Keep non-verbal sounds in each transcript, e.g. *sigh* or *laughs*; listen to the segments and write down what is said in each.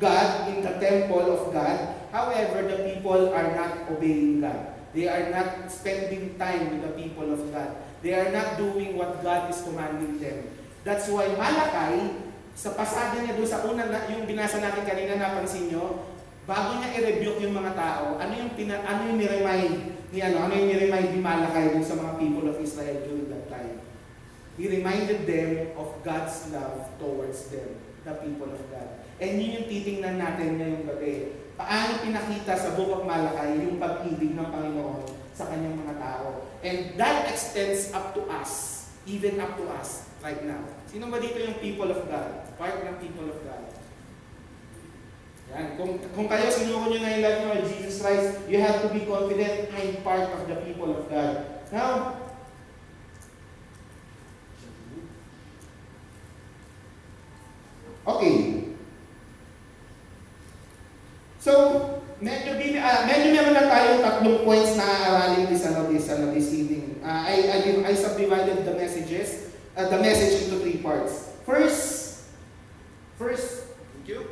God in the temple of God. However, the people are not obeying God. They are not spending time with the people of God. They are not doing what God is commanding them. That's why Malakay, sa pasada niya doon sa una na, yung binasa natin kanina, napansin nyo, bago niya i-rebuke yung mga tao, ano yung, pina, ano yung ni-remind ni ano, ano yung ni-remind ni Malakay dun sa mga people of Israel during that time? He reminded them of God's love towards them, the people of God. And yun yung titingnan natin ngayong gabi. Paano pinakita sa Book of Malakay yung pag-ibig ng Panginoon sa kanyang mga tao. And that extends up to us, even up to us right now. Sino ba dito yung people of God? Part ng people of God. Yan. Kung, kung kayo sinuko nyo ngayon lahat nyo Jesus Christ, you have to be confident I'm part of the people of God. Now, okay. So, medyo, uh, medyo meron na tayong tatlong points na aaralin this, ano, this, ano, this evening. Uh, I, I, I subdivided the messages, uh, the message into three parts. First, first, thank you.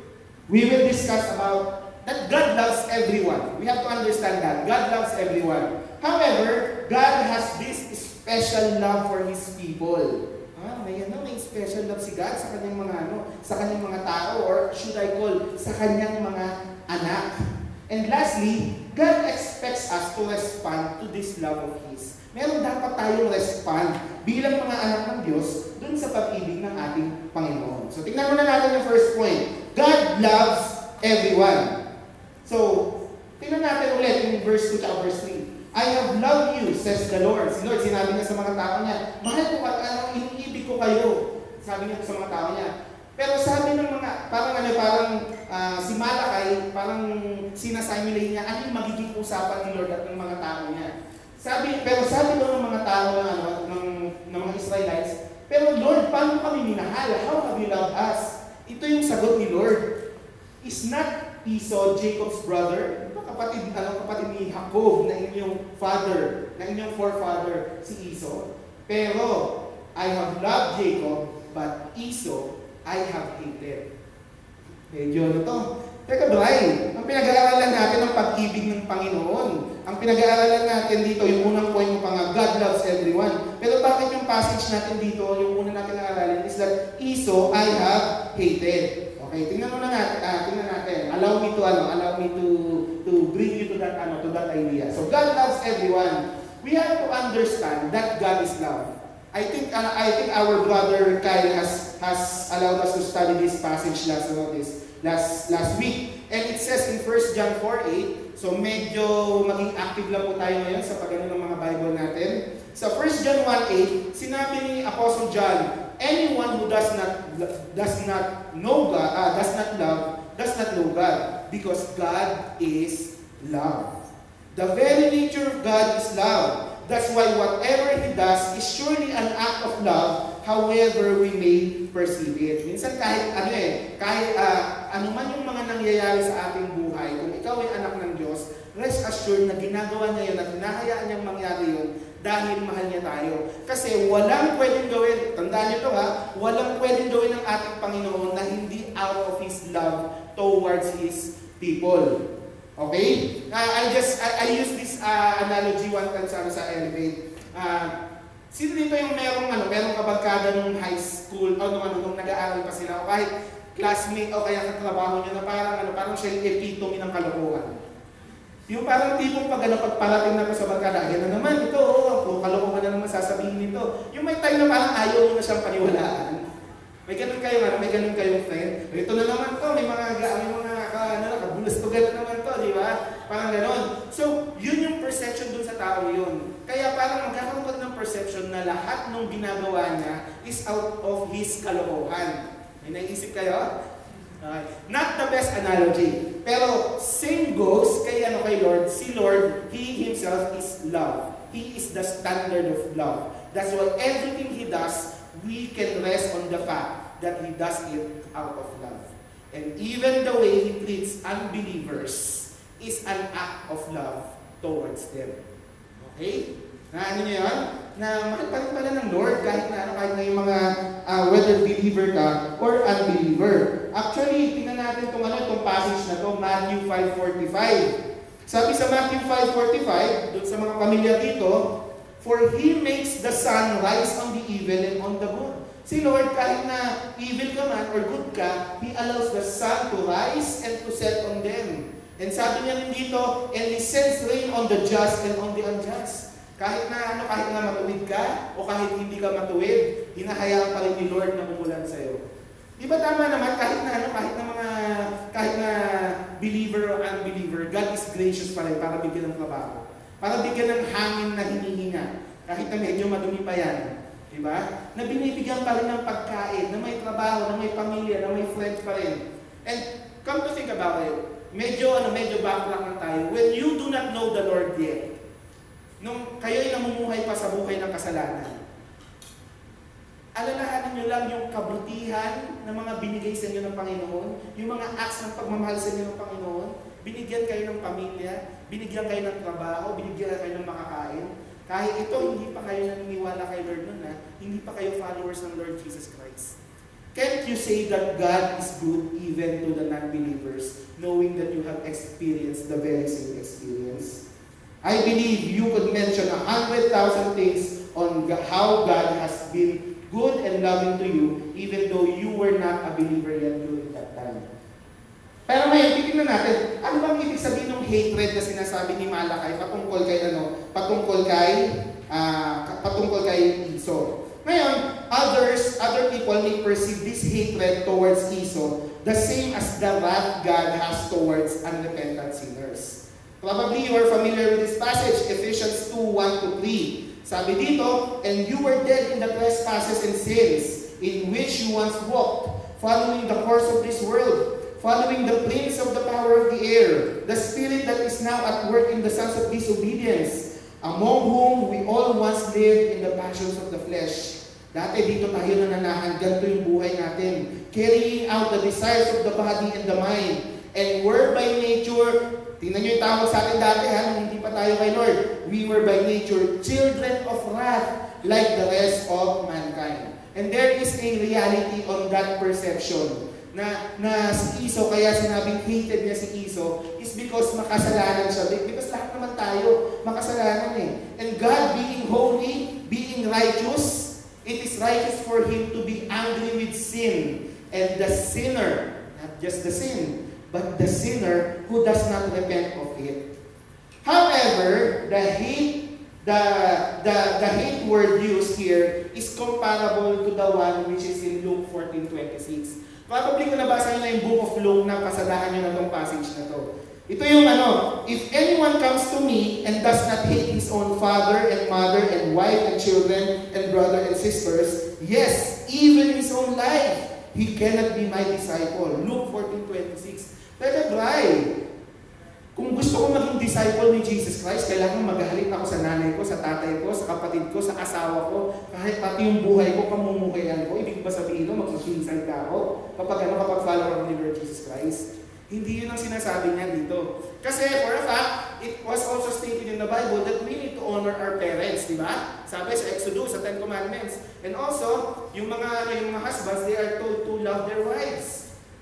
We will discuss about that God loves everyone. We have to understand that. God loves everyone. However, God has this special love for His people. Ah, may ano, may special love si God sa kanyang mga ano, sa kanyang mga tao or should I call sa kanyang mga anak. And lastly, God expects us to respond to this love of His. Meron dapat tayong respond bilang mga anak ng Diyos dun sa pag-ibig ng ating Panginoon. So tingnan muna natin yung first point. God loves everyone. So, tingnan natin ulit yung verse 2 at verse 3. I have loved you, says the Lord. Si Lord, sinabi niya sa mga tao niya, mahal ko at anong ko kayo. Sabi niya sa mga tao niya. Pero sabi ng mga, parang ano, parang uh, si Malakay, parang sinasimulate niya, ano yung magiging usapan ni Lord at ng mga tao niya. Sabi, pero sabi daw ng mga tao na, ano, ng, ng mga Israelites, pero Lord, paano kami minahal? How have you loved us? Ito yung sagot ni Lord. Is not Esau Jacob's brother? Ito kapatid, ano, kapatid ni Jacob na inyong father, na inyong forefather, si Esau. Pero, I have loved Jacob, but Esau I have hated. Medyo ano to? Teka, Bray, ang pinag-aaralan natin ang pag-ibig ng Panginoon. Ang pinag-aaralan natin dito, yung unang point mo pa nga, God loves everyone. Pero bakit yung passage natin dito, yung una natin na-aralin is that Esau I have hated. Okay, tingnan muna natin, uh, tingnan natin. Allow me to ano, allow me to to bring you to that ano, to that idea. So God loves everyone. We have to understand that God is love. I think uh, I think our brother Kyle has has allowed us to study this passage last ano, this last last week. And it says in 1 John 4:8, so medyo maging active lang po tayo ngayon sa pagano ng mga Bible natin. Sa 1 John 1:8, sinabi ni Apostle John, anyone who does not does not know God, uh, does not love, does not know God, because God is love. The very nature of God is love. That's why whatever He does is surely an act of love, however we may perceive it. Minsan kahit ano eh, kahit uh, ano man yung mga nangyayari sa ating buhay, kung ikaw ay anak ng Diyos, rest assured na ginagawa niya yun at hinahayaan niyang mangyari yun dahil mahal niya tayo. Kasi walang pwedeng gawin, tandaan niyo to ha, walang pwedeng gawin ng ating Panginoon na hindi out of His love towards His people. Okay? Uh, I just, I, I use this uh, analogy one time sa, sa Elevate. Uh, sino dito yung merong, ano, merong kabarkada nung high school, o nung, ano, nung nag-aaral pa sila, o kahit classmate, o kaya katrabaho niya na parang, ano, parang siya yung epitome ng kalokohan. Yung parang tipong pag ano, pagparating na ko sa barkada, yan na naman, ito, oh, puro kalokohan na naman sasabihin nito. Yung may time na parang ayaw mo na siyang paniwalaan. May ganun kayo, ano, may ganun kayong friend. Ito na naman to, may mga, may mga, ano, kabulastugan na naman to, di ba? Parang gano'n. So, yun yung perception dun sa tao yun. Kaya parang magkakaroon ka ng perception na lahat ng ginagawa niya is out of his kalokohan. May naisip kayo? Uh, not the best analogy. Pero same goes kay ano kay Lord. Si Lord, He Himself is love. He is the standard of love. That's why everything He does, we can rest on the fact that He does it out of love. And even the way He treats unbelievers is an act of love towards them. Okay? Na ano niyo yun? Na mahal pa rin pala ng Lord kahit na ano, kahit na yung mga uh, whether believer ka or unbeliever. Actually, tingnan natin itong ano, itong passage na to, Matthew 5.45. Sabi sa Matthew 5.45, doon sa mga pamilya dito, For He makes the sun rise on the evil and on the good. Si Lord, kahit na evil ka man or good ka, He allows the sun to rise and to set on them. And sabi niya rin dito, and He sends rain on the just and on the unjust. Kahit na ano, kahit na matuwid ka, o kahit hindi ka matuwid, hinahayaan pa rin ni Lord na umulan sa'yo. Di ba tama naman, kahit na ano, kahit na mga, kahit na believer or unbeliever, God is gracious pa rin para bigyan ng trabaho. Para bigyan ng hangin na hinihinga. Kahit na medyo madumi pa yan. Di ba? Na binibigyan pa rin ng pagkain, na may trabaho, na may pamilya, na may friends pa rin. And come to think about it, medyo ano, medyo backtrack lang tayo. When you do not know the Lord yet, nung kayo'y namumuhay pa sa buhay ng kasalanan, alalahanin nyo lang yung kabutihan ng mga binigay sa inyo ng Panginoon, yung mga acts ng pagmamahal sa inyo ng Panginoon, binigyan kayo ng pamilya, binigyan kayo ng trabaho, binigyan kayo ng makakain. Kahit ito, hindi pa kayo naniniwala kay Lord nun ha, hindi pa kayo followers ng Lord Jesus Christ. Can't you say that God is good even to the non-believers, knowing that you have experienced the very same experience? I believe you could mention a hundred thousand things on how God has been good and loving to you, even though you were not a believer yet time. Pero ngayon, titignan natin, ano bang ibig sabihin ng hatred na sinasabi ni Malakay patungkol kay ano, patungkol kay ah, patungkol kay Iso. Ngayon, others, other people may perceive this hatred towards Iso the same as the wrath God has towards unrepentant sinners. Probably you are familiar with this passage, Ephesians 2, 1 to 3. Sabi dito, And you were dead in the trespasses and sins, in which you once walked, following the course of this world, following the prince of the power of the air, the spirit that is now at work in the sons of disobedience, among whom we all once lived in the passions of the flesh. Dati dito tayo nananahan, ganito yung buhay natin. Carrying out the desires of the body and the mind. And were by nature, tingnan nyo yung tawag sa atin dati ha, hindi pa tayo kay Lord. We were by nature children of wrath, like the rest of mankind. And there is a reality on that perception na na si Iso kaya sinabing hated niya si Iso is because makasalanan siya. Because lahat naman tayo makasalanan eh. And God being holy being righteous it is righteous for him to be angry with sin. And the sinner not just the sin but the sinner who does not repent of it. However the hate the the the hate word used here is comparable to the one which is in Luke 14:26 Probably kung nabasa nyo na yung book of Luke na pasadahan nyo na itong passage na to. Ito yung ano, if anyone comes to me and does not hate his own father and mother and wife and children and brother and sisters, yes, even his own life, he cannot be my disciple. Luke 14.26 Pero dry. Kung gusto ko maging disciple ni Jesus Christ, kailangan magalit ako sa nanay ko, sa tatay ko, sa kapatid ko, sa asawa ko, kahit pati yung buhay ko, pamumuhayan ko. Ibig ba sabihin no, magsusuicide ka ako kapag ano, kapag follower ni Lord Jesus Christ? Hindi yun ang sinasabi niya dito. Kasi for a fact, it was also stated in the Bible that we need to honor our parents, di ba? Sabi sa Exodus, sa Ten Commandments. And also, yung mga, ano, yung mga husbands, they are told to love their wives.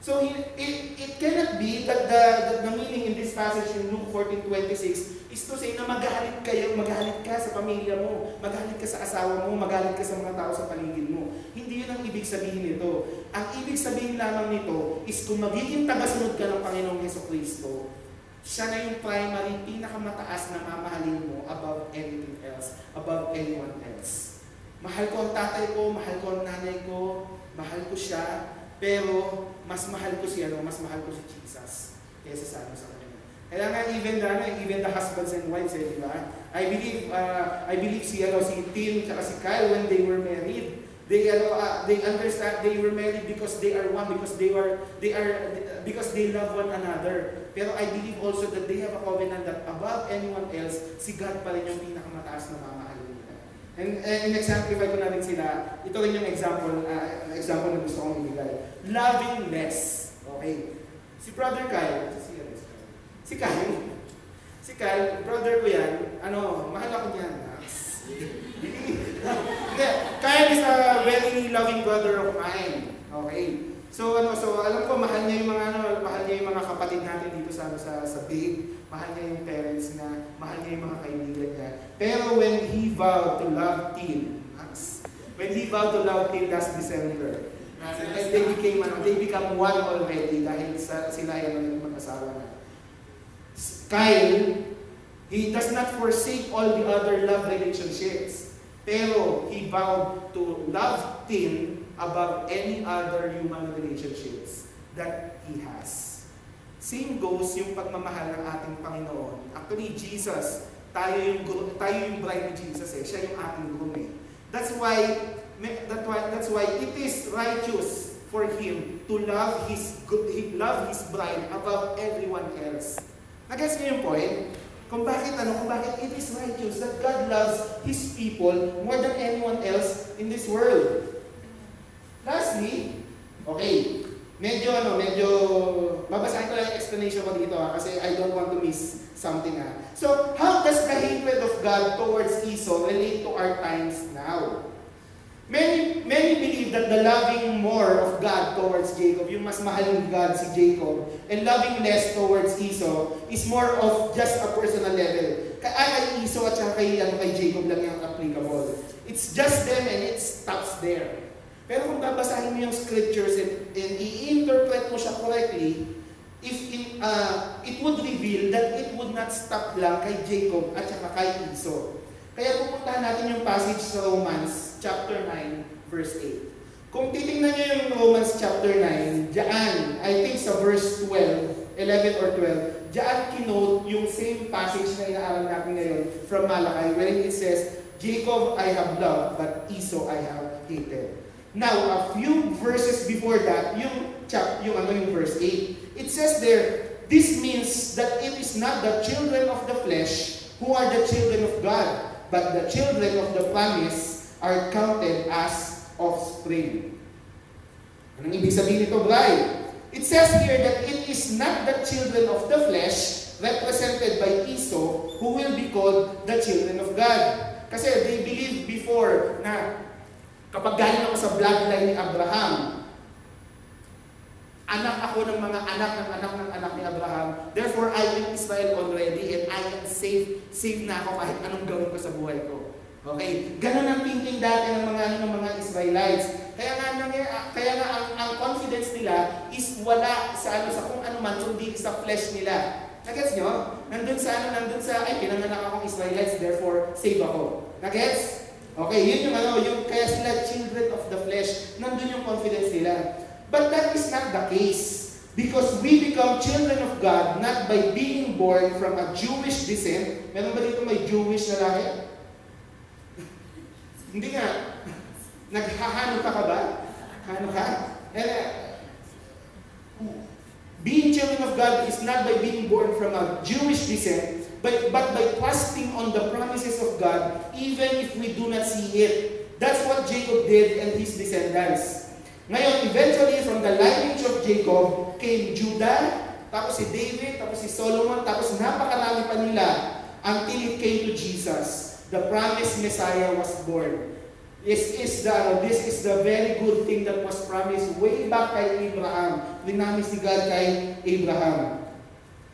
So it, it, it cannot be that the, that the meaning in this passage in Luke 14:26 is to say na magalit kayo, magalit ka sa pamilya mo, magalit ka sa asawa mo, magalit ka sa mga tao sa paligid mo. Hindi yun ang ibig sabihin nito. Ang ibig sabihin lamang nito is kung magiging tagasunod ka ng Panginoong Heso Kristo, siya na yung primary, pinakamataas na mamahalin mo above anything else, above anyone else. Mahal ko ang tatay ko, mahal ko ang nanay ko, mahal ko siya, pero mas mahal ko si ano, mas mahal ko si Jesus kaysa sa ano sa kanya. Kaya nga even the, ano, even the husbands and wives, eh, di ba? I believe uh, I believe si ano si Tim at si Kyle when they were married, they ano uh, they understand they were married because they are one because they were they are because they love one another. Pero I believe also that they have a covenant that above anyone else, si God pa rin yung pinakamataas na mamahalin nila. And, and in-exemplify ko na rin sila, ito rin yung example, uh, example na gusto kong ibigay. Loving less. Okay. Si Brother Kyle, si, si Kyle, si Kyle, brother ko yan, ano, mahal ako niyan. Hindi. Kyle is a very loving brother of mine. Okay. So ano, so alam ko mahal niya yung mga ano, mahal niya yung mga kapatid natin dito sa sa sa big, mahal niya yung parents niya, mahal niya yung mga kaibigan niya. Pero when he vowed to love Tim, when he vowed to love Tim last December, and they became ano, they become one already dahil sa, sila ay ano, mag-asawa na. Kyle, he does not forsake all the other love relationships. Pero he vowed to love Tim above any other human relationships that he has. Same goes yung pagmamahal ng ating Panginoon. Actually, Jesus, tayo yung, tayo yung bride ni Jesus eh. Siya yung ating groom eh. That's why, that why, that's why it is righteous for him to love his, love his bride above everyone else. Nag-gets niyo yung point? Kung bakit ano, kung bakit it is righteous that God loves His people more than anyone else in this world. Lastly, okay, medyo ano, medyo, babasahin ko lang yung explanation ko dito ha, kasi I don't want to miss something ha. So, how does the hatred of God towards Esau relate to our times now? Many, many believe that the loving more of God towards Jacob, yung mas mahal ng God si Jacob, and loving less towards Esau is more of just a personal level. Kaya kay Esau at saka kay, ano, kay Jacob lang yung applicable. It's just them and it stops there. Pero kung babasahin mo yung scriptures and, and i-interpret mo siya correctly, if in, uh, it would reveal that it would not stop lang kay Jacob at saka kay Esau. Kaya pupuntahan natin yung passage sa Romans chapter 9 verse 8. Kung titingnan niyo yung Romans chapter 9, diyan, I think sa verse 12, 11 or 12, diyan kinote yung same passage na inaaral natin ngayon from Malachi wherein it says, Jacob I have loved, but Esau I have hated. Now, a few verses before that, yung chap, yung ano yung verse 8, it says there, this means that it is not the children of the flesh who are the children of God, but the children of the promise are counted as offspring. Anong ibig sabihin nito, Bray? It says here that it is not the children of the flesh represented by Esau who will be called the children of God. Kasi they believed before na kapag galing ako sa bloodline ni Abraham, anak ako ng mga anak ng anak ng anak ni Abraham. Therefore, I am Israel already and I am safe, safe na ako kahit anong gawin ko sa buhay ko. Okay? Ganun ang thinking dati ng mga ng mga Israelites. Kaya nga kaya nga ang, ang confidence nila is wala sa ano sa kung ano man kundi sa flesh nila. Nagets nyo? Nandun sa ano, nandun sa, ay, pinanganak akong Israelites, therefore, save ako. Nagets? Okay, yun yung ano, yung, kaya sila children of the flesh, nandun yung confidence nila. But that is not the case. Because we become children of God not by being born from a Jewish descent. Meron ba dito may Jewish na lahi? *laughs* Hindi nga. Naghahano ka ka ba? Hano ka? And, uh, being children of God is not by being born from a Jewish descent, but, but by trusting on the promises of God, even if we do not see it. That's what Jacob did and his descendants. Ngayon, eventually, from the lineage of Jacob, came Judah, tapos si David, tapos si Solomon, tapos napakarami pa nila until it came to Jesus. The promised Messiah was born. This is the, this is the very good thing that was promised way back kay Abraham. Linamis ni God kay Abraham.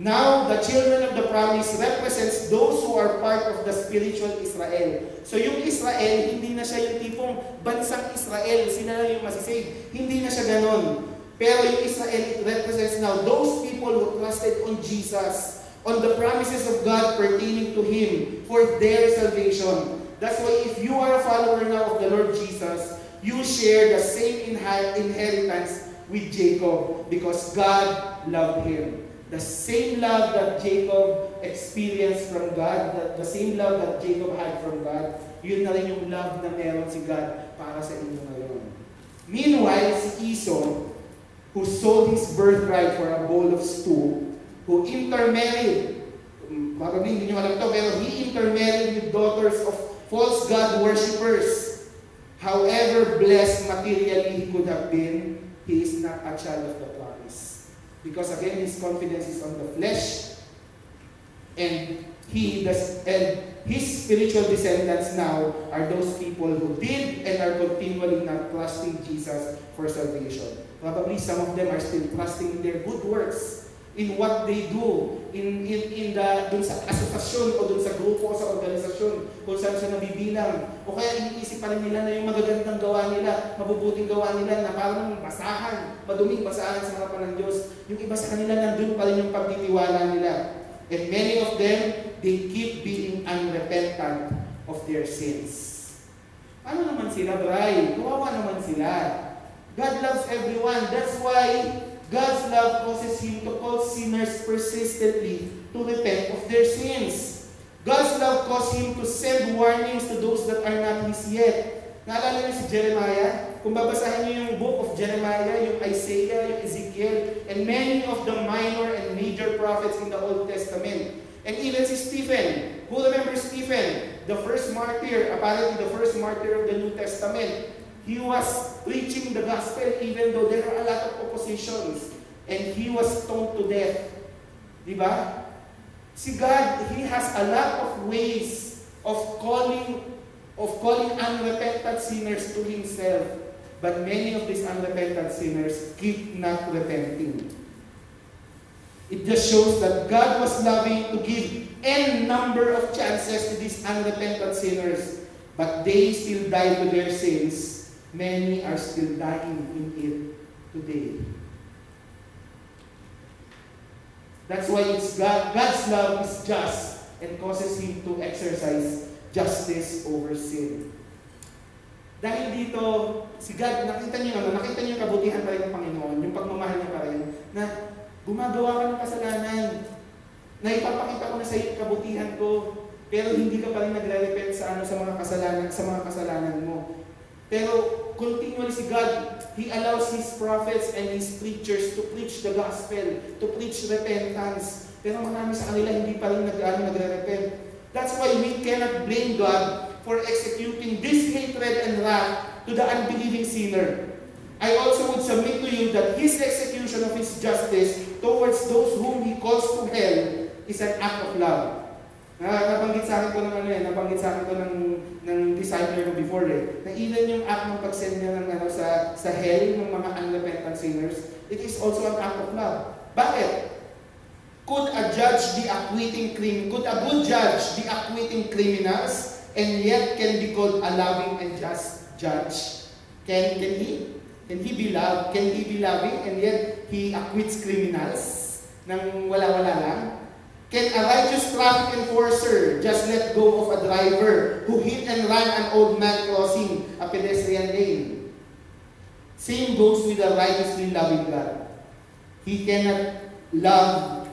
Now, the children of the promise represents those who are part of the spiritual Israel. So yung Israel, hindi na siya yung tipong bansang Israel, sila lang yung masisave. Hindi na siya ganon. Pero yung Israel, represents now those people who trusted on Jesus, on the promises of God pertaining to Him for their salvation. That's why if you are a follower now of the Lord Jesus, you share the same inheritance with Jacob because God loved him. The same love that Jacob experienced from God, the, the same love that Jacob had from God, yun na rin yung love na meron si God para sa inyo ngayon. Meanwhile, si Esau, who sold his birthright for a bowl of stew, who intermarried, probably hindi nyo alam to, pero he intermarried with daughters of false God worshippers. However blessed materially he could have been, he is not a child of the Because again, his confidence is on the flesh. And he does, and his spiritual descendants now are those people who did and are continually not trusting Jesus for salvation. Probably some of them are still trusting in their good works, in what they do, in in in the dun sa asosasyon o dun sa grupo o sa organisasyon kung saan siya nabibilang. O kaya iniisip pa rin nila na yung magagandang gawa nila, mabubuting gawa nila na parang basahan, maduming basahan sa harapan ng Diyos. Yung iba sa kanila nandun pa rin yung pagtitiwala nila. And many of them, they keep being unrepentant of their sins. Ano naman sila, Bray? Kawawa naman sila. God loves everyone. That's why God's love causes Him to call sinners persistently to repent of their sins. God's love causes Him to send warnings to those that are not His yet. Naalala niyo si Jeremiah? Kung babasahin niyo yung book of Jeremiah, yung Isaiah, yung Ezekiel, and many of the minor and major prophets in the Old Testament. And even si Stephen. Who remembers Stephen? The first martyr, apparently the first martyr of the New Testament. He was preaching the gospel even though there are a lot of oppositions. And he was stoned to death. Di ba? Si God, He has a lot of ways of calling of calling unrepentant sinners to Himself. But many of these unrepentant sinners keep not repenting. It just shows that God was loving to give n number of chances to these unrepentant sinners, but they still die to their sins. Many are still dying in it today. That's why it's God, God's love is just and causes Him to exercise justice over sin. Dahil dito, si God, nakita niyo ano, nakita niyo yung kabutihan pa rin ng Panginoon, yung pagmamahal niya pa rin, na gumagawa ka ng kasalanan, na ipapakita ko na sa iyo kabutihan ko, pero hindi ka pa rin nagre-repent sa ano sa mga kasalanan sa mga kasalanan mo. Pero continually si God, He allows His prophets and His preachers to preach the gospel, to preach repentance. Pero marami sa kanila hindi pa rin nag, ano, nagre-repent. That's why we cannot blame God for executing this hatred and wrath to the unbelieving sinner. I also would submit to you that His execution of His justice towards those whom He calls to hell is an act of love. Na, nabanggit sa akin ko ng ano eh, nabanggit sa akin ko ng, ng disciple ko before eh, na even yung act ng pag-send niya ng ano, sa, sa hell ng mga unrepentant sinners, it is also an act of love. Bakit? Could a judge be acquitting crim could a good judge be acquitting criminals and yet can be called a loving and just judge? Can can he? Can he be love? Can he be loving and yet he acquits criminals nang wala-wala lang? Can a righteous traffic enforcer just let go of a driver who hit and ran an old man crossing a pedestrian lane? Same goes with a righteously loving God. He cannot love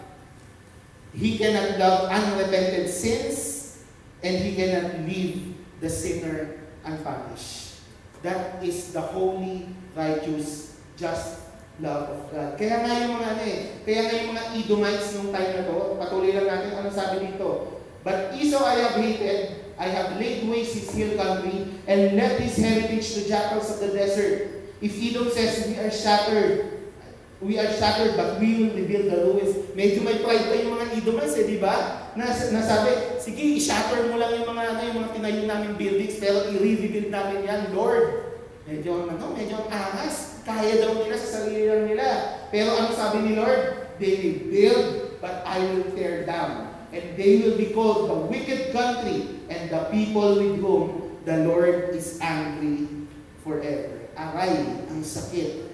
He cannot love unrepented sins and he cannot leave the sinner unpunished. That is the holy, righteous, just love of God. Kaya nga yung mga ano eh, kaya nga yung mga Edomites nung time na to, patuloy lang natin ano sabi dito. But Esau I have hated, I have laid waste his hill country, and left his heritage to jackals of the desert. If Edom says, we are shattered, we are shattered, but we will rebuild the ruins. Medyo may pride pa yung mga Edomites eh, di ba? Nas, nasabi, sige, i-shatter mo lang yung mga, ano, yung mga tinayo namin buildings, pero i-rebuild namin yan, Lord. Medyo, ano, medyo ang angas. Kaya daw nila sa sarili lang nila. Pero ano sabi ni Lord? They will build, but I will tear down. And they will be called the wicked country, and the people with whom the Lord is angry forever. Aray, ang sakit.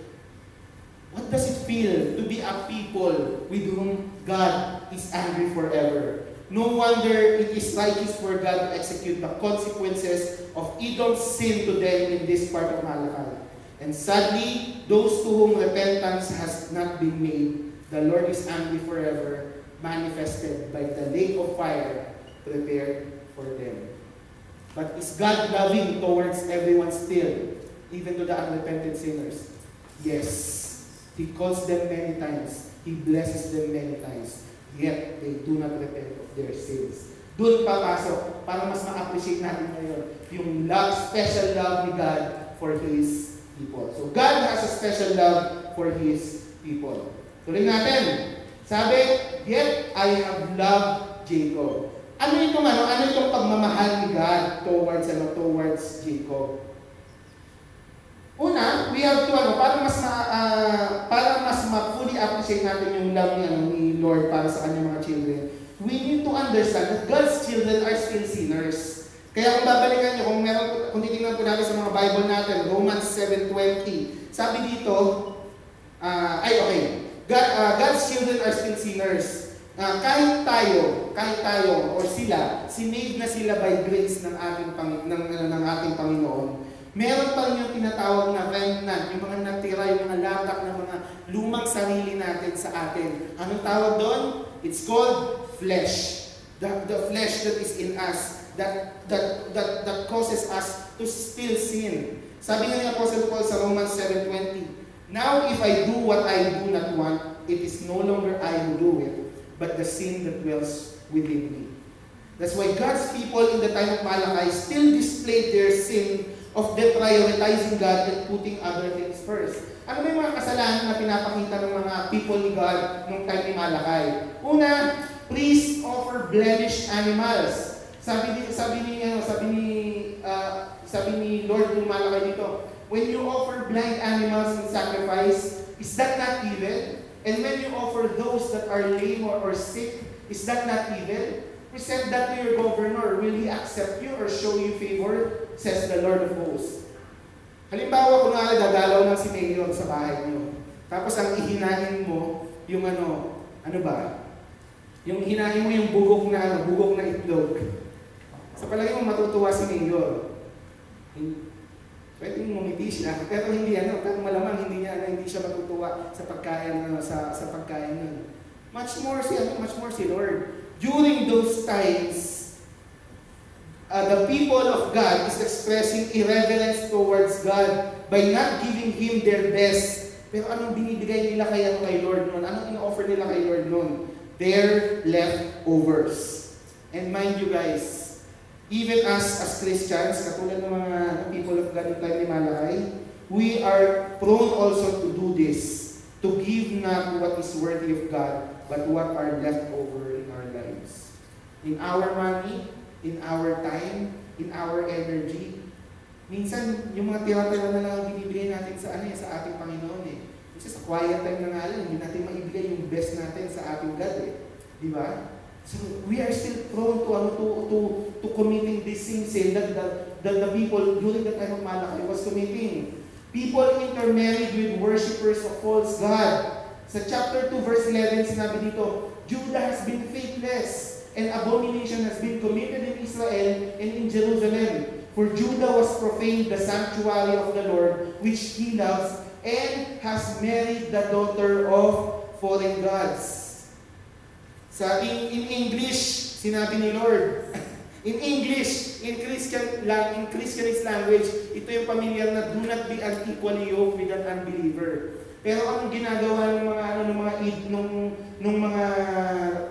What does it feel to be a people with whom God is angry forever? No wonder it is righteous for God to execute the consequences of Edom's sin to them in this part of Malachi. And sadly, those to whom repentance has not been made, the Lord is angry forever, manifested by the lake of fire prepared for them. But is God loving towards everyone still, even to the unrepentant sinners? Yes. He calls them many times. He blesses them many times. Yet, they do not repent of their sins. Doon papasok para mas ma-appreciate natin ngayon yung love, special love ni God for His people. So, God has a special love for His people. Tuloy natin. Sabi, Yet I have loved Jacob. Ano itong ano, ano itong pagmamahal ni God towards ano, towards Jacob? Una, we have to ano, para mas ma, uh, para mas ma-fully appreciate natin yung love ni, ano, ni Lord para sa kanyang mga children. We need to understand that God's children are still sinners. Kaya kung babalikan nyo, kung, meron, kung titingnan po natin sa mga Bible natin, Romans 7.20, sabi dito, uh, ay okay, God, uh, God's children are still sinners. Uh, kahit tayo, kahit tayo, or sila, sinave na sila by grace ng ating, pang, ng, ng, ng ating Panginoon. Meron pa rin yung tinatawag na remnant, yung mga natira, yung mga latak ng mga lumang sarili natin sa atin. Anong tawag doon? It's called flesh. The, the flesh that is in us, that, that, that, that causes us to still sin. Sabi nga ni Apostle Paul sa Romans 7.20, Now if I do what I do not want, it is no longer I who do it, but the sin that dwells within me. That's why God's people in the time of Malachi still displayed their sin of deprioritizing God and putting other things first. Ano ba yung mga kasalanan na pinapakita ng mga people ni God nung time ni Malakay? Una, please offer blemished animals. Sabi ni sabi ni ano, sabi ni uh, sabi ni Lord nung Malakay dito, when you offer blind animals in sacrifice, is that not evil? And when you offer those that are lame or, or sick, is that not evil? Present that to your governor. Will he accept you or show you favor? Says the Lord of hosts. Halimbawa, kung nga dadalaw ng si Mayor sa bahay niyo. Tapos ang ihinahin mo, yung ano, ano ba? Yung hinahin mo yung bugok na ano, bugok na itlog. Sa palagi mo matutuwa si Mayor. Pwede ngumiti siya, pero hindi ano, pero malamang hindi niya hindi siya matutuwa sa pagkain ano, sa sa pagkain nun. Much more si ano, much more si Lord during those times, uh, the people of God is expressing irreverence towards God by not giving Him their best. Pero anong binibigay nila kay, ano, kay Lord noon? Anong in-offer nila kay Lord noon? Their leftovers. And mind you guys, even us as Christians, katulad ng mga people of God tayo ni Malakay, we are prone also to do this, to give not what is worthy of God, but what are left over in our lives. In our money, in our time, in our energy. Minsan, yung mga tira-tira na lang binibigay natin sa ano eh, sa ating Panginoon eh. Kasi sa quiet time na nga lang, hindi natin maibigay yung best natin sa ating God eh. Di ba? So, we are still prone to, ano, to, to, to committing this sin sin that the, the, the people during the time of Malachi was committing. People intermarried with worshippers of false God. Sa chapter 2 verse 11 sinabi dito, Judah has been faithless and abomination has been committed in Israel and in Jerusalem. For Judah was profaned the sanctuary of the Lord which he loves and has married the daughter of foreign gods. Sa in, English, sinabi ni Lord, *laughs* in English, in Christian in Christianist language, ito yung pamilyar na do not be unequally yoked with an unbeliever. Pero anong ginagawa ng mga ano ng mga nung nung mga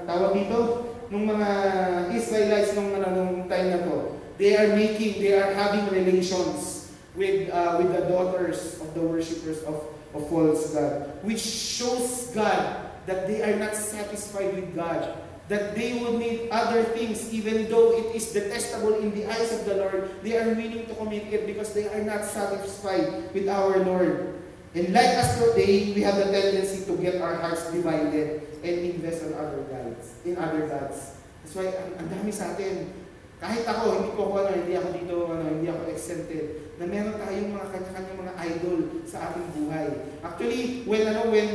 tawag dito, nung mga Israelites nung ano nung time na to? They are making, they are having relations with uh, with the daughters of the worshippers of of false god, which shows God that they are not satisfied with God, that they will need other things even though it is detestable in the eyes of the Lord, they are willing to commit it because they are not satisfied with our Lord. And like us today, we have the tendency to get our hearts divided and invest on other gods, in other gods. That's why ang, ang dami sa atin. Kahit ako, hindi ko ano, hindi ako dito, ano, hindi ako exempted, na meron tayong mga kanya-kanyang mga idol sa ating buhay. Actually, when ano, when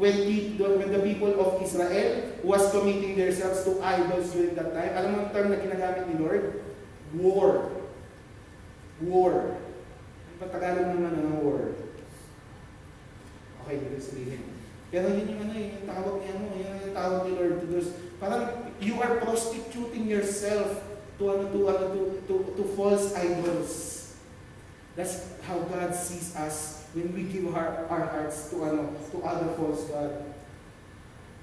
when the, when the people of Israel was committing themselves to idols during that time, alam mo ang term na ginagamit ni Lord? War. War. Ang patagalog naman ng war? Okay, dito sabihin. Pero yun yung ano, yung tawag niya mo, yun yung tawag ni Lord to those. Parang you are prostituting yourself to ano to ano to, to, to false idols. That's how God sees us when we give our, our hearts to ano to other false god.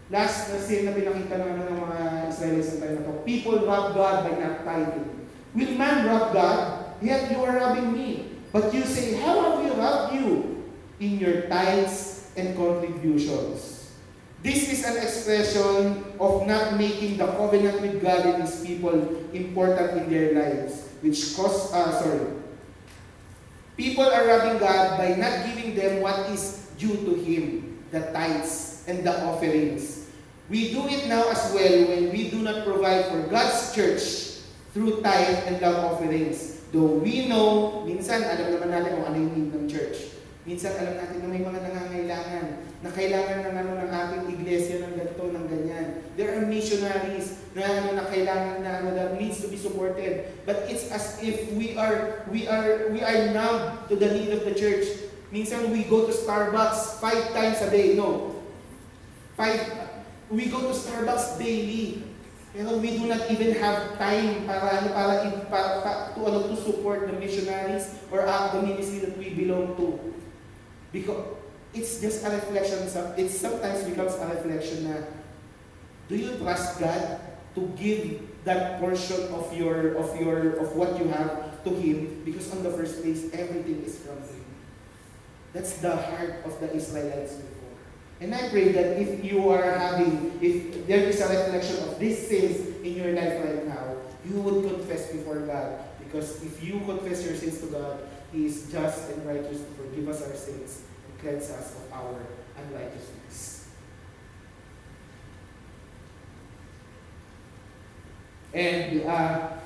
Last na sin na pinakita ng, ano, ng mga Israelis sa time na to. People rob God by not tithing. Will man rob God? Yet you are robbing me. But you say, how have we robbed you? In your tithes and contributions. This is an expression of not making the covenant with God and His people important in their lives, which cause, uh, sorry. People are robbing God by not giving them what is due to Him, the tithes and the offerings. We do it now as well when we do not provide for God's church through tithe and love offerings. Though we know, minsan alam naman natin kung ano yung need ng church. Minsan alam natin na may mga nangangailangan na kailangan ng ano ng ating iglesia ng ganito, ng ganyan. There are missionaries na ano na kailangan na ano that needs to be supported. But it's as if we are we are we are numb to the need of the church. Minsan we go to Starbucks five times a day. No. Five we go to Starbucks daily. Pero we do not even have time para ano para, para, para to ano to support the missionaries or uh, the ministry that we belong to. Because it's just a reflection, it sometimes becomes a reflection na, do you trust God to give that portion of your, of your, of what you have to Him? Because on the first place, everything is from Him. That's the heart of the Israelites before. And I pray that if you are having, if there is a reflection of these sins in your life right now, you would confess before God. Because if you confess your sins to God, He is just and righteous to forgive us our sins and cleanse us of our unrighteousness. And, uh,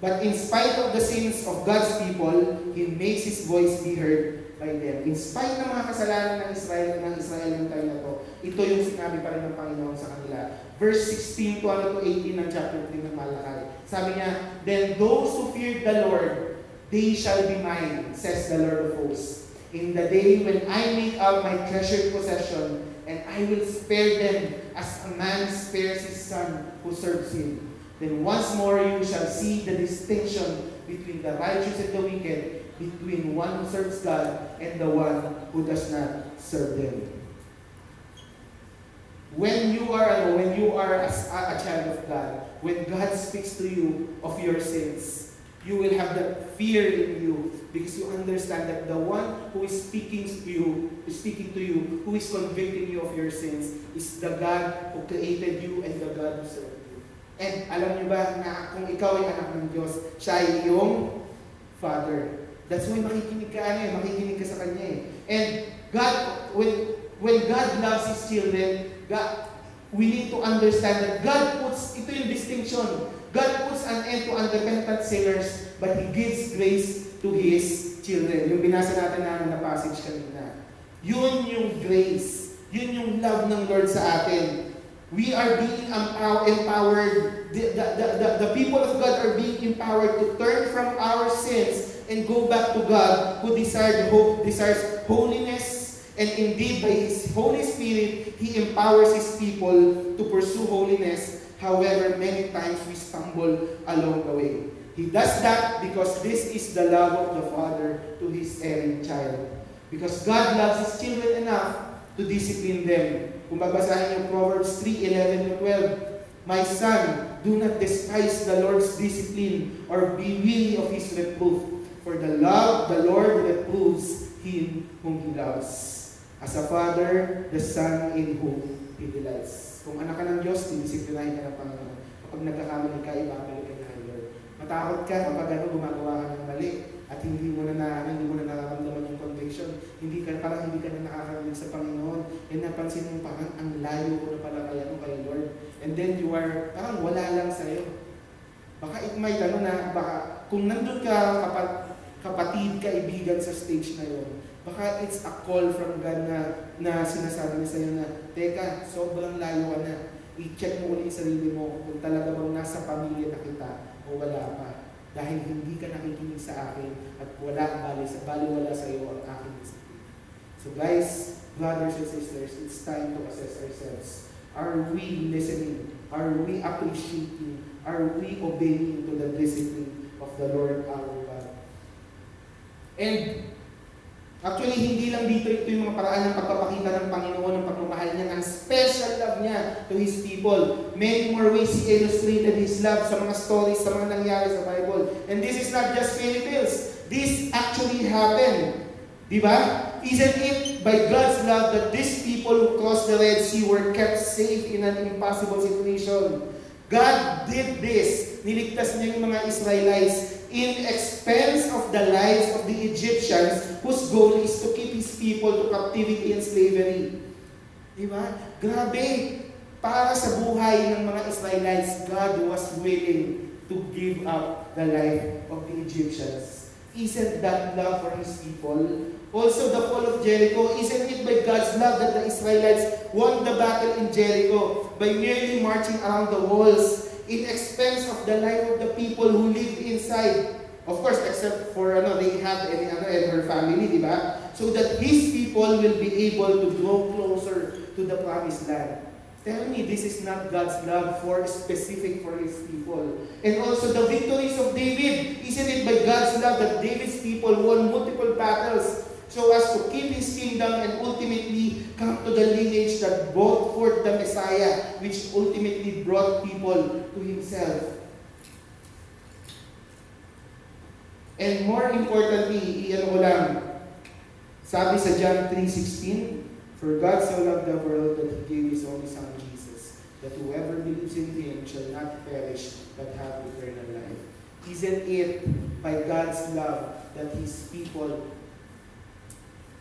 but in spite of the sins of God's people, He makes His voice be heard by them. In spite ng mga kasalanan ng Israel, ng Israel yung time na to, ito yung sinabi pa rin ng Panginoon sa kanila. Verse 16 to ano to 18 ng chapter 3 ng Malakay. Sabi niya, Then those who feared the Lord They shall be mine, says the Lord of hosts. In the day when I make out my treasured possession, and I will spare them as a man spares his son who serves him. Then once more you shall see the distinction between the righteous and the wicked, between one who serves God and the one who does not serve them. When you are when you are a, a child of God, when God speaks to you of your sins, you will have that fear in you because you understand that the one who is speaking to you, speaking to you, who is convicting you of your sins, is the God who created you and the God who served you. And alam niyo ba na kung ikaw ay anak ng Diyos, siya ay iyong Father. That's why makikinig ka ano eh, makikinig ka sa Kanya eh. And God, when, when God loves His children, God, we need to understand that God puts, ito yung distinction, God puts an end to unrepentant sinners, but He gives grace to His children. Yung binasa natin na, na passage kanina. Yun yung grace. Yun yung love ng Lord sa atin. We are being empowered. The, the, the, the people of God are being empowered to turn from our sins and go back to God who desired, hope, desires holiness. And indeed, by His Holy Spirit, He empowers His people to pursue holiness However, many times we stumble along the way. He does that because this is the love of the Father to His erring child. Because God loves His children enough to discipline them. Kung babasahin niyo Proverbs 3, 11 12, My son, do not despise the Lord's discipline or be weary of His reproof. For the love, the Lord reproves him whom He loves. As a father, the son in whom He delights. Kung anak ka ng Diyos, dinisiplinahin ka ng Panginoon. Kapag nagkakamali ka, ibabalik ka na Lord. Matakot ka kapag ano, gumagawa ka ng mali at hindi mo na, na hindi mo na nararamdaman yung conviction. Hindi ka, parang hindi ka na nakakarinig sa Panginoon. And napansin mo parang ang layo ko na pala kaya no, kay Lord. And then you are, parang wala lang sa'yo. Baka it might, ano na, baka, kung nandun ka, kapat, kapatid, kaibigan sa stage na yon Baka it's a call from God na, na sinasabi niya sa iyo na, Teka, sobrang layo ka na. I-check mo ulit yung sarili mo kung talaga bang nasa pamilya na kita o wala pa. Dahil hindi ka nakikinig sa akin at wala bali sa bali wala sa iyo ang aking disiplina. So guys, brothers and sisters, it's time to assess ourselves. Are we listening? Are we appreciating? Are we obeying to the discipline of the Lord our God? And Actually, hindi lang dito ito yung mga paraan ng pagpapakita ng Panginoon ng pagmamahal niya, ng special love niya to His people. Many more ways He illustrated His love sa mga stories, sa mga nangyari sa Bible. And this is not just fairy tales. This actually happened. Di ba? Isn't it by God's love that these people who crossed the Red Sea were kept safe in an impossible situation? God did this. Niligtas niya yung mga Israelites in expense of the lives of the Egyptians whose goal is to keep His people to captivity and slavery. Diba? Grabe! Para sa buhay ng mga Israelites, God was willing to give up the life of the Egyptians. Isn't that love for His people? Also, the fall of Jericho, isn't it by God's love that the Israelites won the battle in Jericho by merely marching around the walls in expense of the life of the people who lived inside? Of course, except for ano, they had any ano, and her family, di ba? So that His people will be able to grow closer to the promised land. Tell me, this is not God's love for specific for His people. And also the victories of David, isn't it by God's love that David's people won multiple battles so as to keep his kingdom and ultimately come to the lineage that brought forth the Messiah, which ultimately brought people to himself. And more importantly, iyan ko lang, sabi sa John 3.16, For God so loved the world that He gave His only Son, that whoever believes in Him shall not perish, but have eternal life. Isn't it by God's love that His people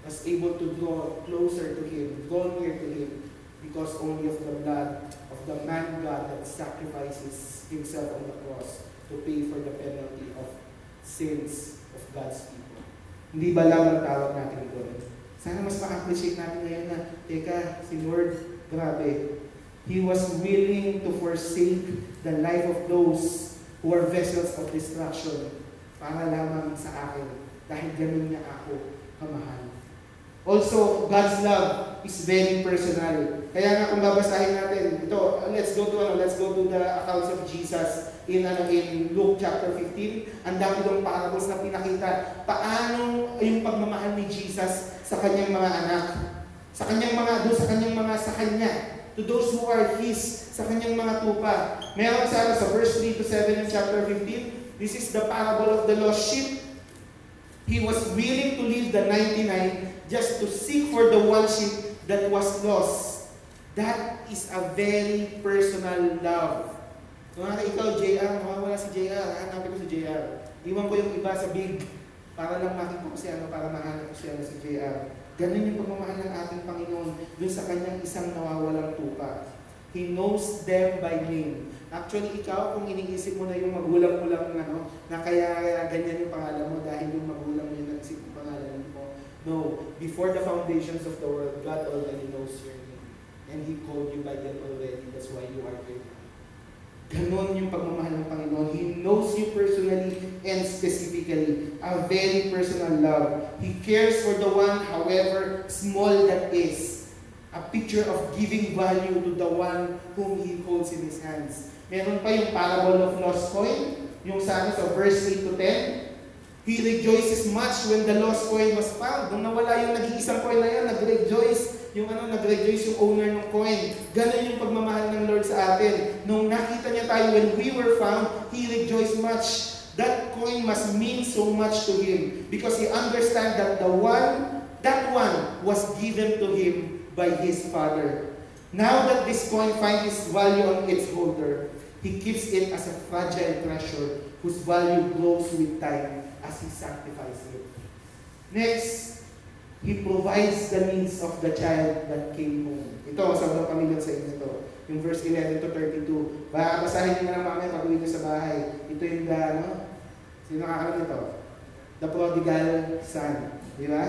was able to draw closer to Him, draw near to Him, because only of the blood of the man God that sacrifices Himself on the cross to pay for the penalty of sins of God's people. Hindi ba lamang tawag natin doon? Sana mas ma-appreciate natin ngayon na, teka, si Lord, grabe, He was willing to forsake the life of those who are vessels of destruction para lamang sa akin dahil ganun niya ako kamahal. Also, God's love is very personal. Kaya nga kung babasahin natin, ito, let's go to ano, let's go to the accounts of Jesus in ano in Luke chapter 15. Ang dami ng parables na pinakita paano yung pagmamahal ni Jesus sa kanyang mga anak. Sa kanyang mga doon sa kanyang mga sa kanya to those who are his sa kanyang mga tupa. Meron sa ano, sa verse 3 to 7 in chapter 15, this is the parable of the lost sheep. He was willing to leave the 99 just to seek for the one sheep that was lost. That is a very personal love. Kung ikaw, JR, mawawala si JR, hanapin ko si JR. Iwan ko yung iba sa big para lang makita ko si ano, para mahanap ko si ano si JR. Ganun yung pagmamahal ng ating Panginoon dun sa kanyang isang nawawalang tupa. He knows them by name. Actually, ikaw, kung iniisip mo na yung magulang mo lang, ano, na kaya ganyan yung pangalan mo dahil yung magulang mo yung nagsip yung pangalan mo. No, before the foundations of the world, God already knows your name. And He called you by them already. That's why you are here. Ganon yung pagmamahal ng Panginoon. He knows you personally and specifically. A very personal love. He cares for the one, however small that is. A picture of giving value to the one whom He holds in His hands. Meron pa yung parable of lost coin, yung sa sa verse 8 to 10. He rejoices much when the lost coin was found. Nung nawala yung nag-iisang coin na yan, nag-rejoice. Yung ano, nag-rejoice yung owner ng coin. Ganon yung pagmamahal ng Lord sa atin. Nung nakita niya tayo, when we were found, He rejoiced much. That coin must mean so much to Him. Because He understands that the one, that one was given to Him by His Father. Now that this coin finds its value on its holder, He keeps it as a fragile treasure whose value grows with time as He sacrifices it. Next, He provides the needs of the child that came home. Ito, sobrang familiar sa inyo ito. Yung verse 11 to 32. Baka basahin nyo na mamaya pag uwi nyo sa bahay. Ito yung the, ano? Sino nakakalam nito? The prodigal son. Di ba?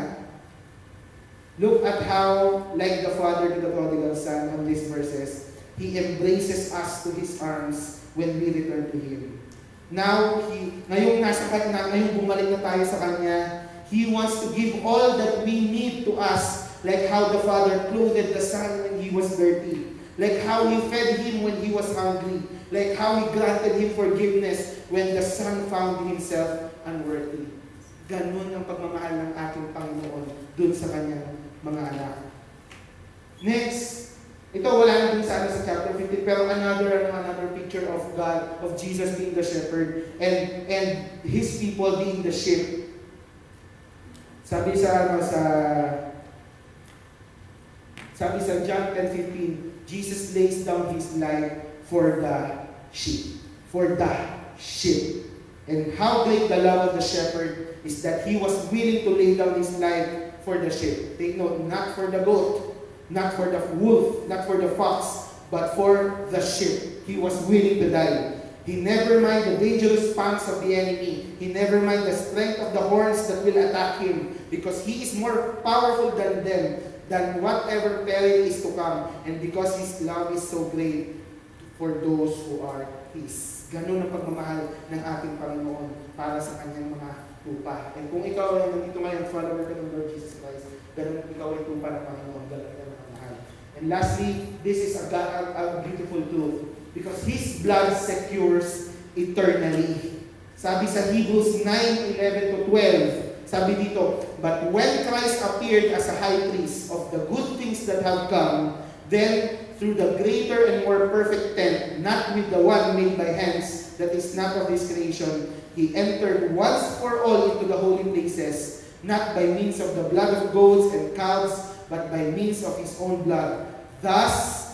Look at how, like the father to the prodigal son on these verses, He embraces us to His arms when we return to Him. Now, he, ngayong nasa kanya, ngayong bumalik na tayo sa Kanya, He wants to give all that we need to us, like how the Father clothed the Son when He was dirty, like how He fed Him when He was hungry, like how He granted Him forgiveness when the Son found Himself unworthy. Ganun ang pagmamahal ng ating Panginoon dun sa Kanyang mga anak. Next, ito wala na dun sa, ano, sa chapter 15, pero another, ano, another picture of God, of Jesus being the shepherd, and, and His people being the sheep. Sabi sa, ano, sa Sabi sa John 10.15, Jesus lays down His life for the sheep. For the sheep. And how great the love of the shepherd is that He was willing to lay down His life for the sheep. Take note, not for the goat, not for the wolf, not for the fox, but for the sheep. He was willing to die. He never mind the dangerous pangs of the enemy. He never mind the strength of the horns that will attack him because he is more powerful than them, than whatever peril is to come. And because his love is so great for those who are his. Ganun ang pagmamahal ng ating Panginoon para sa kanyang mga tupa. And kung ikaw ay nandito ngayon, follower ka ng Lord Jesus Christ, ganun ikaw ay tupa ng Panginoon, ganun ka ng mahal. And lastly, this is a, a, a beautiful truth because His blood secures eternally. Sabi sa Hebrews 9:11 to 12, sabi dito, But when Christ appeared as a high priest of the good things that have come, then through the greater and more perfect tent, not with the one made by hands, that is not of this creation, he entered once for all into the holy places, not by means of the blood of goats and calves, but by means of his own blood. Thus,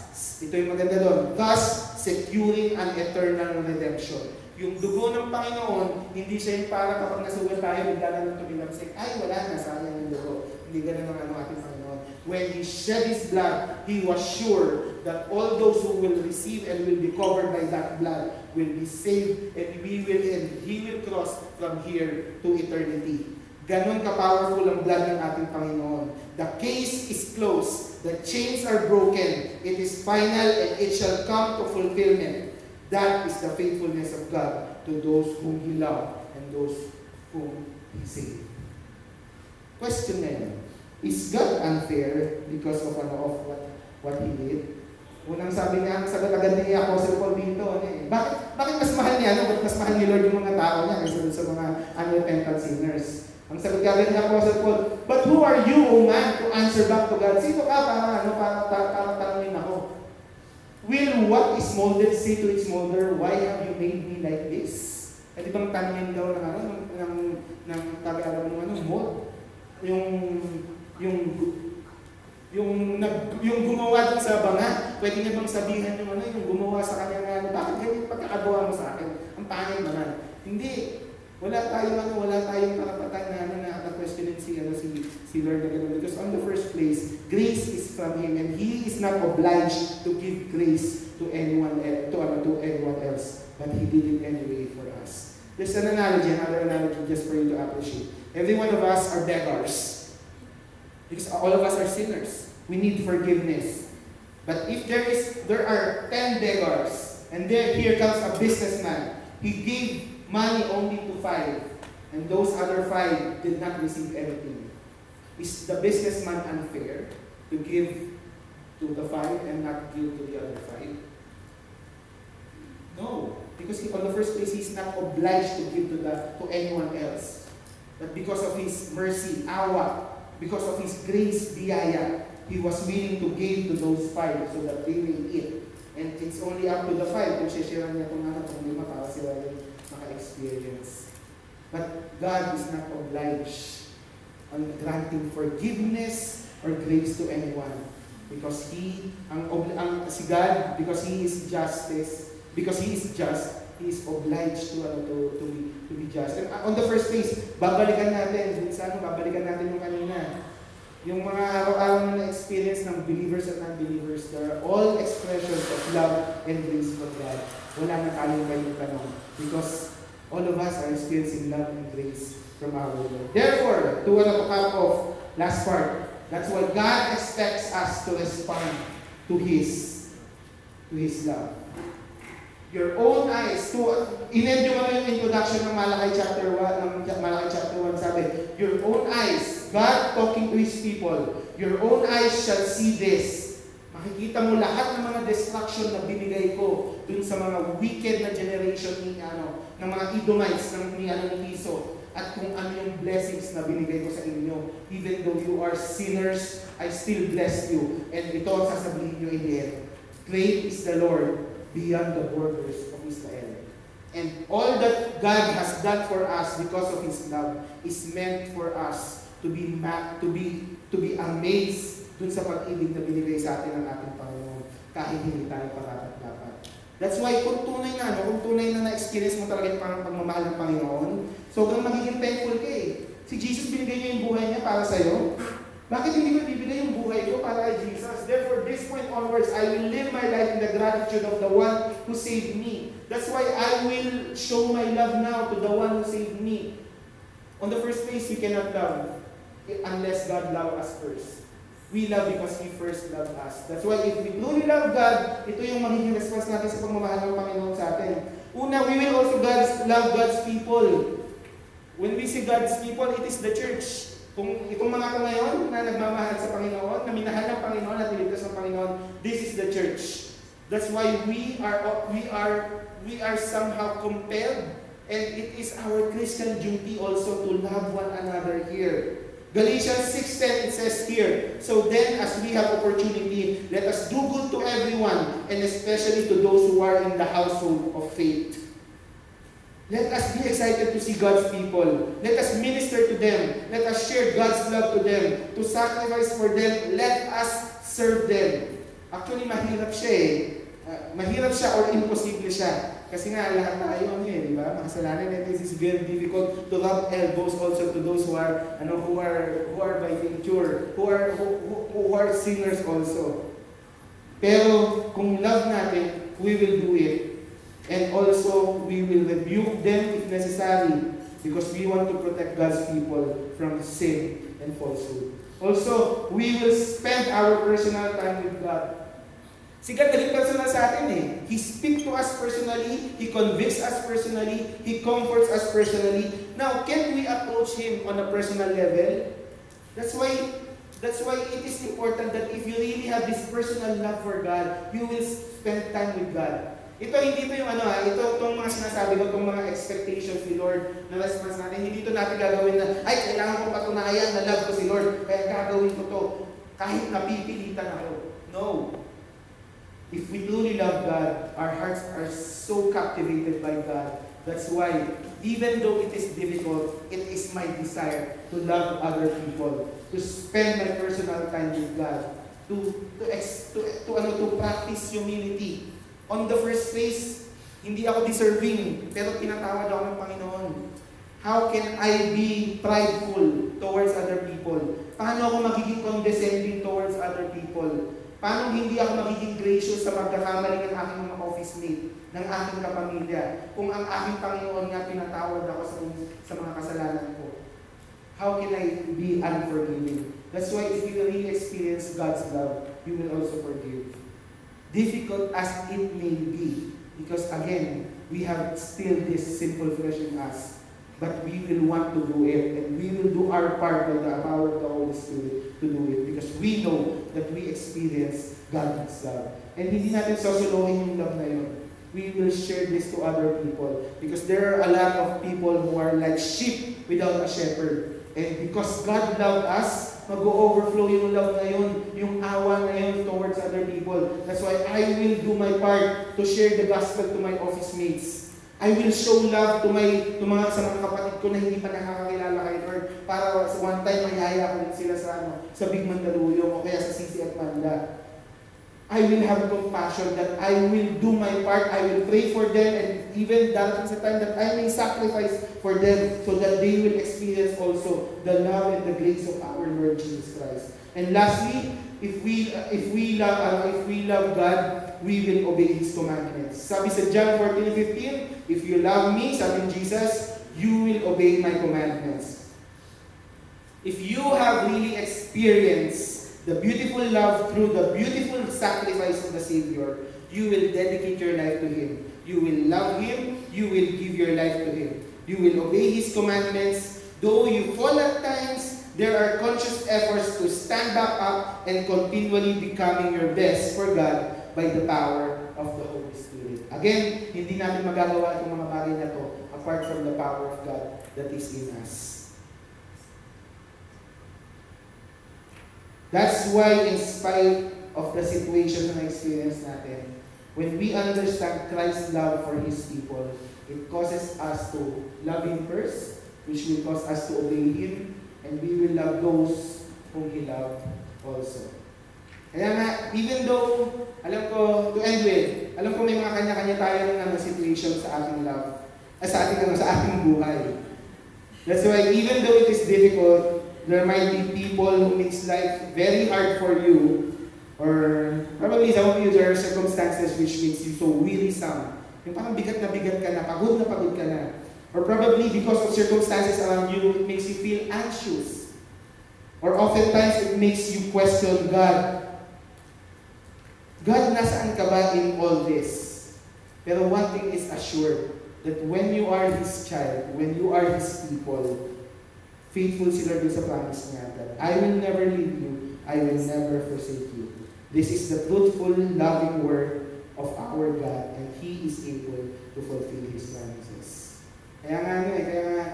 ito yung maganda doon, thus securing an eternal redemption. Yung dugo ng Panginoon, hindi siya yung para kapag nasugal tayo, bigla na lang tumilamsik, ay wala na, sayang yung dugo. Hindi ganun ang ano ating Panginoon. When He shed His blood, He was sure that all those who will receive and will be covered by that blood will be saved and we will and He will cross from here to eternity. Ganon ka-powerful ang blood ng ating Panginoon. The case is closed. The chains are broken. It is final and it shall come to fulfillment. That is the faithfulness of God to those whom He loved and those whom He saved. Question ngayon, is God unfair because of ano of what, what He did? Unang sabi niya, ang sagot agad ni Apostle Paul dito, ano eh, bakit, bakit mas mahal niya, ano? Bakit mas mahal ni Lord yung mga tao niya kaysa sa mga unrepentant sinners? Ang sagot ka rin ni Apostle Paul, But who are you, O man, to answer back to God? Sino ka para, ano, para, para, para ako? Will what is molded say to its molder, Why have you made me like this? Eh, di bang tanongin daw ng, ano, ng, ng, ng taga-alam ng ano, mold? Yung, yung, yung, nag, yung gumawa dun sa banga, pwede niya bang sabihan yung ano, yung gumawa sa kanya ano, bakit ganyan pagkakagawa mo sa akin? Ang pangit naman. Hindi. Wala tayong ano, wala tayong karapatan na ano na na-questionin si ano si si Lord na. Because on the first place, grace is from Him and He is not obliged to give grace to anyone else, to, ano, to anyone else. But He did it anyway for us. There's an analogy, another analogy just for you to appreciate. Every one of us are beggars. Because all of us are sinners. We need forgiveness. But if there is there are 10 beggars, and there here comes a businessman, he gave money only to five, and those other five did not receive anything. Is the businessman unfair to give to the five and not give to the other five? No, because he, on the first place, he's not obliged to give to the to anyone else. But because of his mercy, awa, because of his grace, biyaya, he was willing to give to those five so that they may eat. And it's only up to the five kung share niya kung ano kung lima para sila yung maka-experience. But God is not obliged on granting forgiveness or grace to anyone. Because He, ang, ang si God, because He is justice, because He is just, He is obliged to, ano, to, to, be, to be just. And uh, on the first place, babalikan natin, minsan babalikan natin yung kanina. Yung mga araw-araw na experience ng believers at non-believers, they are all expressions of love and grace from God. Wala na tayong kayong tanong. Because all of us are experiencing love and grace from our Lord. Therefore, to ano to cap off, last part, that's why God expects us to respond to His, to His love. Your own eyes, to, in-end yung ano yung introduction ng Malakay chapter 1, ng Malakay chapter 1, sabi, your own eyes, God talking to His people, your own eyes shall see this. Makikita mo lahat ng mga destruction na binigay ko dun sa mga wicked na generation ni ano, ng mga Edomites, ng ni ano ni Iso, at kung ano yung blessings na binigay ko sa inyo. Even though you are sinners, I still bless you. And ito ang sasabihin nyo in the end. Great is the Lord beyond the borders of Israel. And all that God has done for us because of His love is meant for us to be to be to be amazed, dun sa pag-ibig na binigay sa atin ng ating Panginoon kahit hindi tayo parapat dapat. That's why kung tunay na, no, kung tunay na na-experience mo talaga yung pagmamahal ng Panginoon, sobrang magiging thankful ka eh. Si Jesus binigay niya yung buhay niya para sa'yo. Bakit hindi ko bibigay yung buhay ko para kay Jesus? Therefore, this point onwards, I will live my life in the gratitude of the one who saved me. That's why I will show my love now to the one who saved me. On the first place, we cannot love unless God love us first. We love because He first loved us. That's why if we truly love God, ito yung magiging response natin sa pagmamahal ng Panginoon sa atin. Una, we will also God's, love God's people. When we say God's people, it is the church. Kung itong mga ito ngayon na nagmamahal sa Panginoon, na minahal ng Panginoon at niligtas ng Panginoon, this is the church. That's why we are we are we are somehow compelled and it is our Christian duty also to love one another here. Galatians 6:10 it says here, so then as we have opportunity, let us do good to everyone and especially to those who are in the household of faith. Let us be excited to see God's people. Let us minister to them. Let us share God's love to them. To sacrifice for them. Let us serve them. Actually, mahirap siya eh. Uh, mahirap siya or imposible siya. Kasi nga, lahat tayo ano eh, di ba? Makasalanan and this is very difficult to rub elbows also to those who are, ano, who are, who are by nature, who are, who, who, who are sinners also. Pero, kung love natin, we will do it. And also, we will rebuke them if necessary because we want to protect God's people from sin and falsehood. Also, we will spend our personal time with God. Si God naging personal sa atin eh. He speaks to us personally, He convicts us personally, He comforts us personally. Now, can we approach Him on a personal level? That's why That's why it is important that if you really have this personal love for God, you will spend time with God. Ito, hindi ito yung ano ha, ito, itong mga sinasabi ko, itong mga expectations ni Lord na response natin, hindi ito natin gagawin na, ay, kailangan kong patunayan na love ko si Lord, kaya gagawin ko to, kahit napipilitan ako. No. If we truly love God, our hearts are so captivated by God. That's why, even though it is difficult, it is my desire to love other people, to spend my personal time with God, to to to, to ano to practice humility. On the first place, hindi ako deserving, pero tinatawad ako ng Panginoon. How can I be prideful towards other people? Paano ako magiging condescending towards other people? Paano hindi ako magiging gracious sa pagkakamali ng aking mga office mate, ng aking kapamilya, kung ang aking Panginoon nga pinatawad ako sa, sa mga kasalanan ko? How can I be unforgiving? That's why if you really experience God's love, you will also forgive. Difficult as it may be, because again, we have still this sinful flesh in us. But we will want to do it, and we will do our part by the power of the Holy Spirit to do it, because we know that we experience God's love. And hindi natin sosolohin yung love na yun. We will share this to other people, because there are a lot of people who are like sheep without a shepherd. And because God loved us, mag-overflow yung love na yun, yung awa na yun towards other people. That's why I will do my part to share the gospel to my office mates. I will show love to my to mga sa mga kapatid ko na hindi pa nakakakilala kay Lord para one time mayaya ko sila sa ano sa Big Mandaluyong o kaya sa Sisi at Manda. I will have compassion that I will do my part. I will pray for them and even darating sa time that I may sacrifice for them so that they will experience also the love and the grace of our Lord Jesus Christ. And lastly, if we uh, if we love uh, if we love God, we will obey His commandments. Sabi sa John 14:15, if you love me, sabi Jesus, you will obey my commandments. If you have really experienced the beautiful love through the beautiful sacrifice of the Savior, you will dedicate your life to Him. You will love Him. You will give your life to Him. You will obey His commandments. Though you fall at times, there are conscious efforts to stand back up and continually becoming your best for God by the power of the Holy Spirit. Again, hindi natin magagawa itong mga bagay na to apart from the power of God that is in us. That's why in spite of the situation na experience natin, when we understand Christ's love for His people, it causes us to love Him first, which will cause us to obey Him, and we will love those whom He loved also. Kaya nga, even though, alam ko, to end with, alam ko may mga kanya-kanya tayo ng ano, situation sa ating love, ah, sa ating, ano, sa ating buhay. That's why, even though it is difficult, there might be people who makes life very hard for you, or probably some of you, there are circumstances which makes you so wearisome. Yung parang bigat na bigat ka na, pagod na pagod ka na. Or probably because of circumstances around you, it makes you feel anxious. Or oftentimes, it makes you question God. God, nasaan ka ba in all this? Pero one thing is assured, that when you are His child, when you are His people, faithful si Lord dun sa promise niya that I will never leave you, I will never forsake you. This is the truthful, loving word of our God, and He is able to fulfill His promises. Kaya nga ano eh, kaya nga,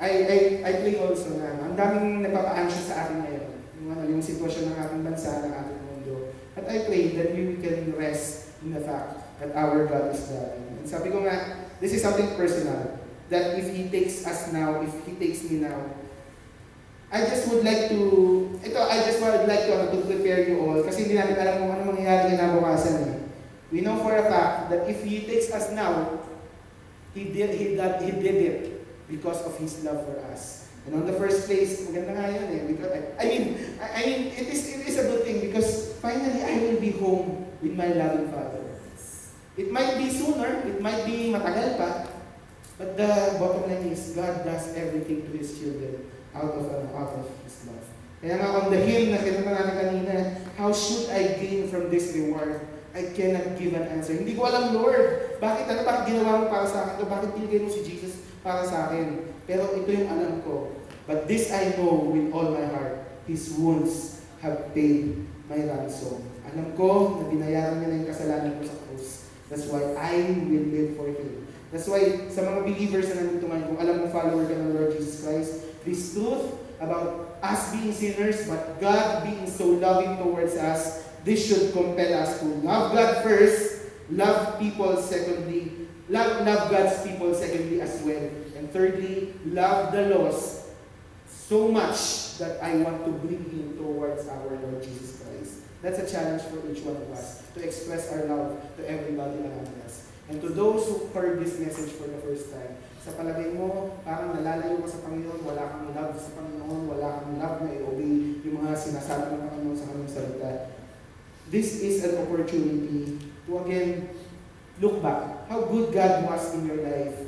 I, I, I pray also na ang daming nagpapa-anxious sa atin ngayon. Yung, ano, yung sitwasyon ng ating bansa, ng ating mundo. At I pray that we can rest in the fact that our God is loving. And sabi ko nga, this is something personal. That if He takes us now, if He takes me now, I just would like to, ito, I just would like to, to prepare you all kasi hindi natin alam kung ano mangyayari kinabukasan eh. We know for a fact that if He takes us now, He did, He did, He did it because of His love for us. And on the first place, maganda nga yun eh. Because, I mean, I, I mean, it is, it is a good thing because finally I will be home with my loving Father. It might be sooner, it might be matagal pa, but the bottom line is God does everything to His children out of, uh, out of His love. Kaya nga on the hymn na natin kanina, how should I gain from this reward? I cannot give an answer. Hindi ko alam, Lord, bakit ano, bakit ginawa mo para sa akin to? Bakit pinigay mo si Jesus para sa akin? Pero ito yung alam ko. But this I know with all my heart, His wounds have paid my ransom. Alam ko na binayaran niya na yung kasalanan ko sa krus. That's why I will live for Him. That's why sa mga believers na nandito ngayon, kung alam mo follower ka ng Lord Jesus Christ, this truth about us being sinners, but God being so loving towards us, this should compel us to love God first, love people secondly, love, love God's people secondly as well, and thirdly, love the lost so much that I want to bring Him towards our Lord Jesus Christ. That's a challenge for each one of us to express our love to everybody around us. And to those who heard this message for the first time, sa palagay mo, parang nalalayo ka sa Panginoon, wala kang love sa Panginoon, wala kang love na i-obey yung mga sinasabi ng Panginoon sa kanyang salita. This is an opportunity to again look back how good God was in your life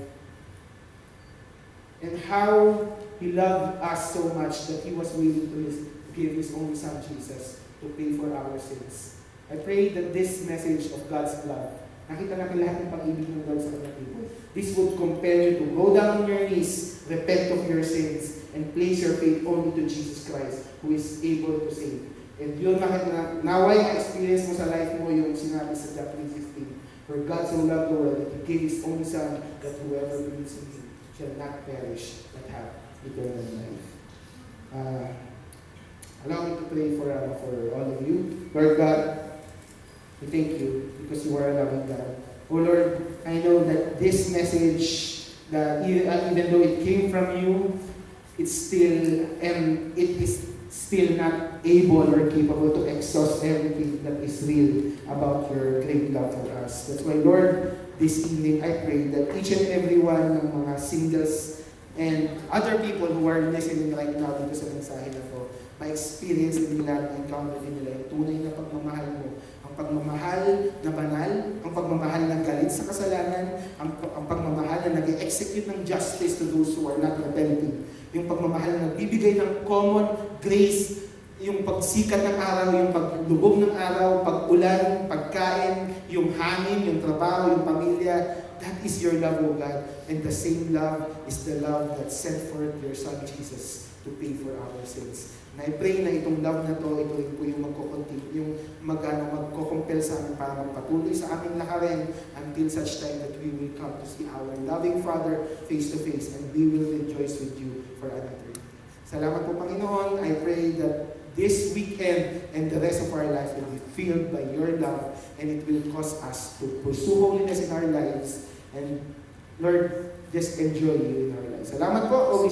and how He loved us so much that He was willing to give His only Son Jesus to pay for our sins. I pray that this message of God's love, nakita natin lahat ng pag-ibig ng God sa kanyang people. This would compel you to go down on your knees, repent of your sins, and place your faith only to Jesus Christ, who is able to save. And yun, nakita naway ma-experience mo sa life mo yung sinabi sa John 3.16, For God so loved the world that He gave His only Son, that whoever believes in Him shall not perish, but have eternal life. Uh, allow me to pray for, uh, for all of you. Lord God, we thank you because you are a loving God. Oh Lord, I know that this message, that even, uh, even though it came from you, it's still, and it is still not able or capable to exhaust everything that is real about your great love for us. That's why, Lord, this evening I pray that each and every one ng mga singles and other people who are listening right now dito sa mensahe na to, ma-experience din nila, encounter din nila. Yung tunay na pagmamahal mo. Ang pagmamahal na banal, ang pagmamahal na galit sa kasalanan, ang, ang pagmamahal na nag-execute ng justice to those who are not repenting, yung pagmamahal na nagbibigay ng common grace, yung pagsikat ng araw, yung paglubog ng araw, pag-ulan, pagkain, yung hangin, yung trabaho, yung pamilya, that is your love, O God. And the same love is the love that sent forth your Son Jesus to pay for our sins. And I pray na itong love na to, ito po yung magkukontinue, yung mag, ano, magkukumpel sa amin para magpatuloy sa aming lakarin until such time that we will come to see our loving Father face to face and we will rejoice with you for another. Salamat po Panginoon. I pray that this weekend and the rest of our life will be filled by your love and it will cause us to pursue holiness in our lives and Lord, just enjoy you in our lives. Salamat po, O